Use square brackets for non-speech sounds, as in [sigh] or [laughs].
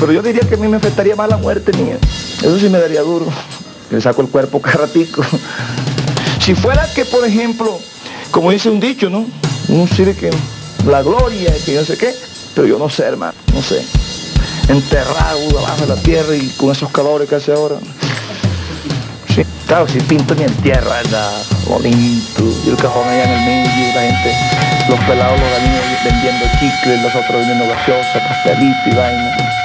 Pero yo diría que a mí me afectaría más la muerte mía. Eso sí me daría duro. Le saco el cuerpo cada ratico. [laughs] Si fuera que, por ejemplo, como dice un dicho, ¿no? Uno sirve que la gloria, que yo sé qué, pero yo no sé, hermano, no sé. Enterrado debajo de la tierra y con esos calores que hace ahora. Sí, claro, si pinto ni en tierra, ¿verdad? Bonito. Y el cajón allá en el medio, la gente, los pelados, los galinos vendiendo chicles, los otros vendiendo gaseosa, pastelito y vaina.